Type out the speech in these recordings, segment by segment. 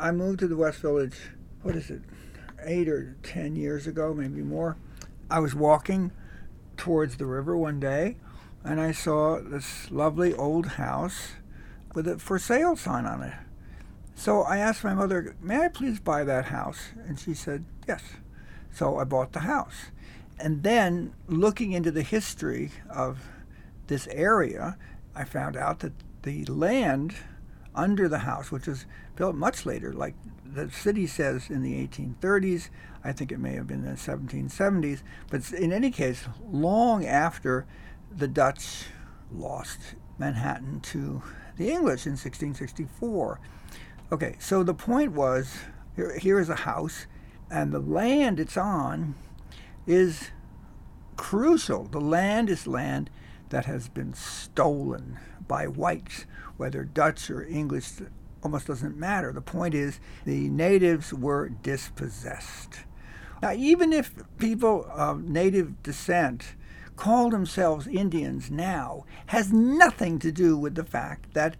I moved to the West Village, what is it, eight or ten years ago, maybe more. I was walking towards the river one day and I saw this lovely old house with a for sale sign on it. So I asked my mother, May I please buy that house? And she said, Yes. So I bought the house. And then looking into the history of this area, I found out that the land under the house, which was built much later, like the city says in the 1830s, I think it may have been the 1770s, but in any case, long after the Dutch lost Manhattan to the English in 1664. Okay, so the point was here, here is a house, and the land it's on is crucial. The land is land that has been stolen by whites, whether Dutch or English, almost doesn't matter. The point is the natives were dispossessed. Now, even if people of native descent call themselves Indians now, has nothing to do with the fact that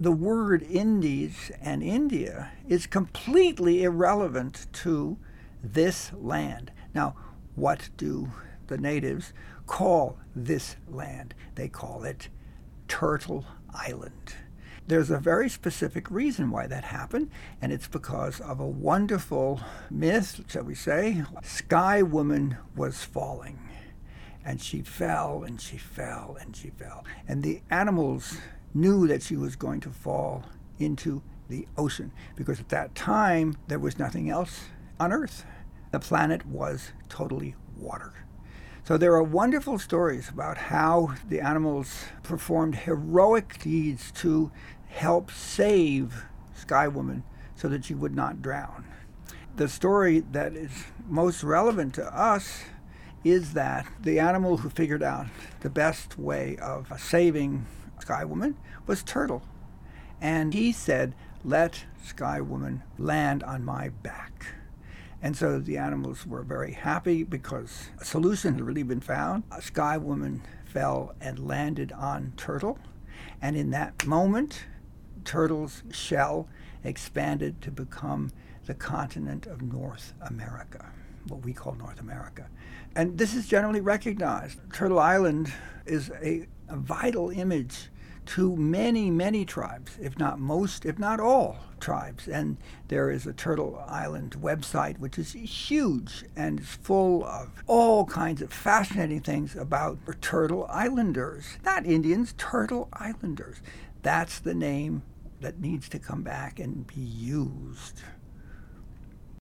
the word Indies and India is completely irrelevant to this land. Now, what do the natives call this land? They call it Turtle Island. There's a very specific reason why that happened, and it's because of a wonderful myth, shall we say. Sky Woman was falling, and she fell, and she fell, and she fell. And the animals knew that she was going to fall into the ocean, because at that time there was nothing else on Earth. The planet was totally water. So there are wonderful stories about how the animals performed heroic deeds to help save Sky Woman so that she would not drown. The story that is most relevant to us is that the animal who figured out the best way of saving Sky Woman was Turtle. And he said, Let Sky Woman land on my back. And so the animals were very happy because a solution had really been found. A sky woman fell and landed on Turtle. And in that moment, Turtle's shell expanded to become the continent of North America, what we call North America. And this is generally recognized. Turtle Island is a, a vital image to many, many tribes, if not most, if not all tribes. And there is a Turtle Island website, which is huge and is full of all kinds of fascinating things about Turtle Islanders. Not Indians, Turtle Islanders. That's the name that needs to come back and be used.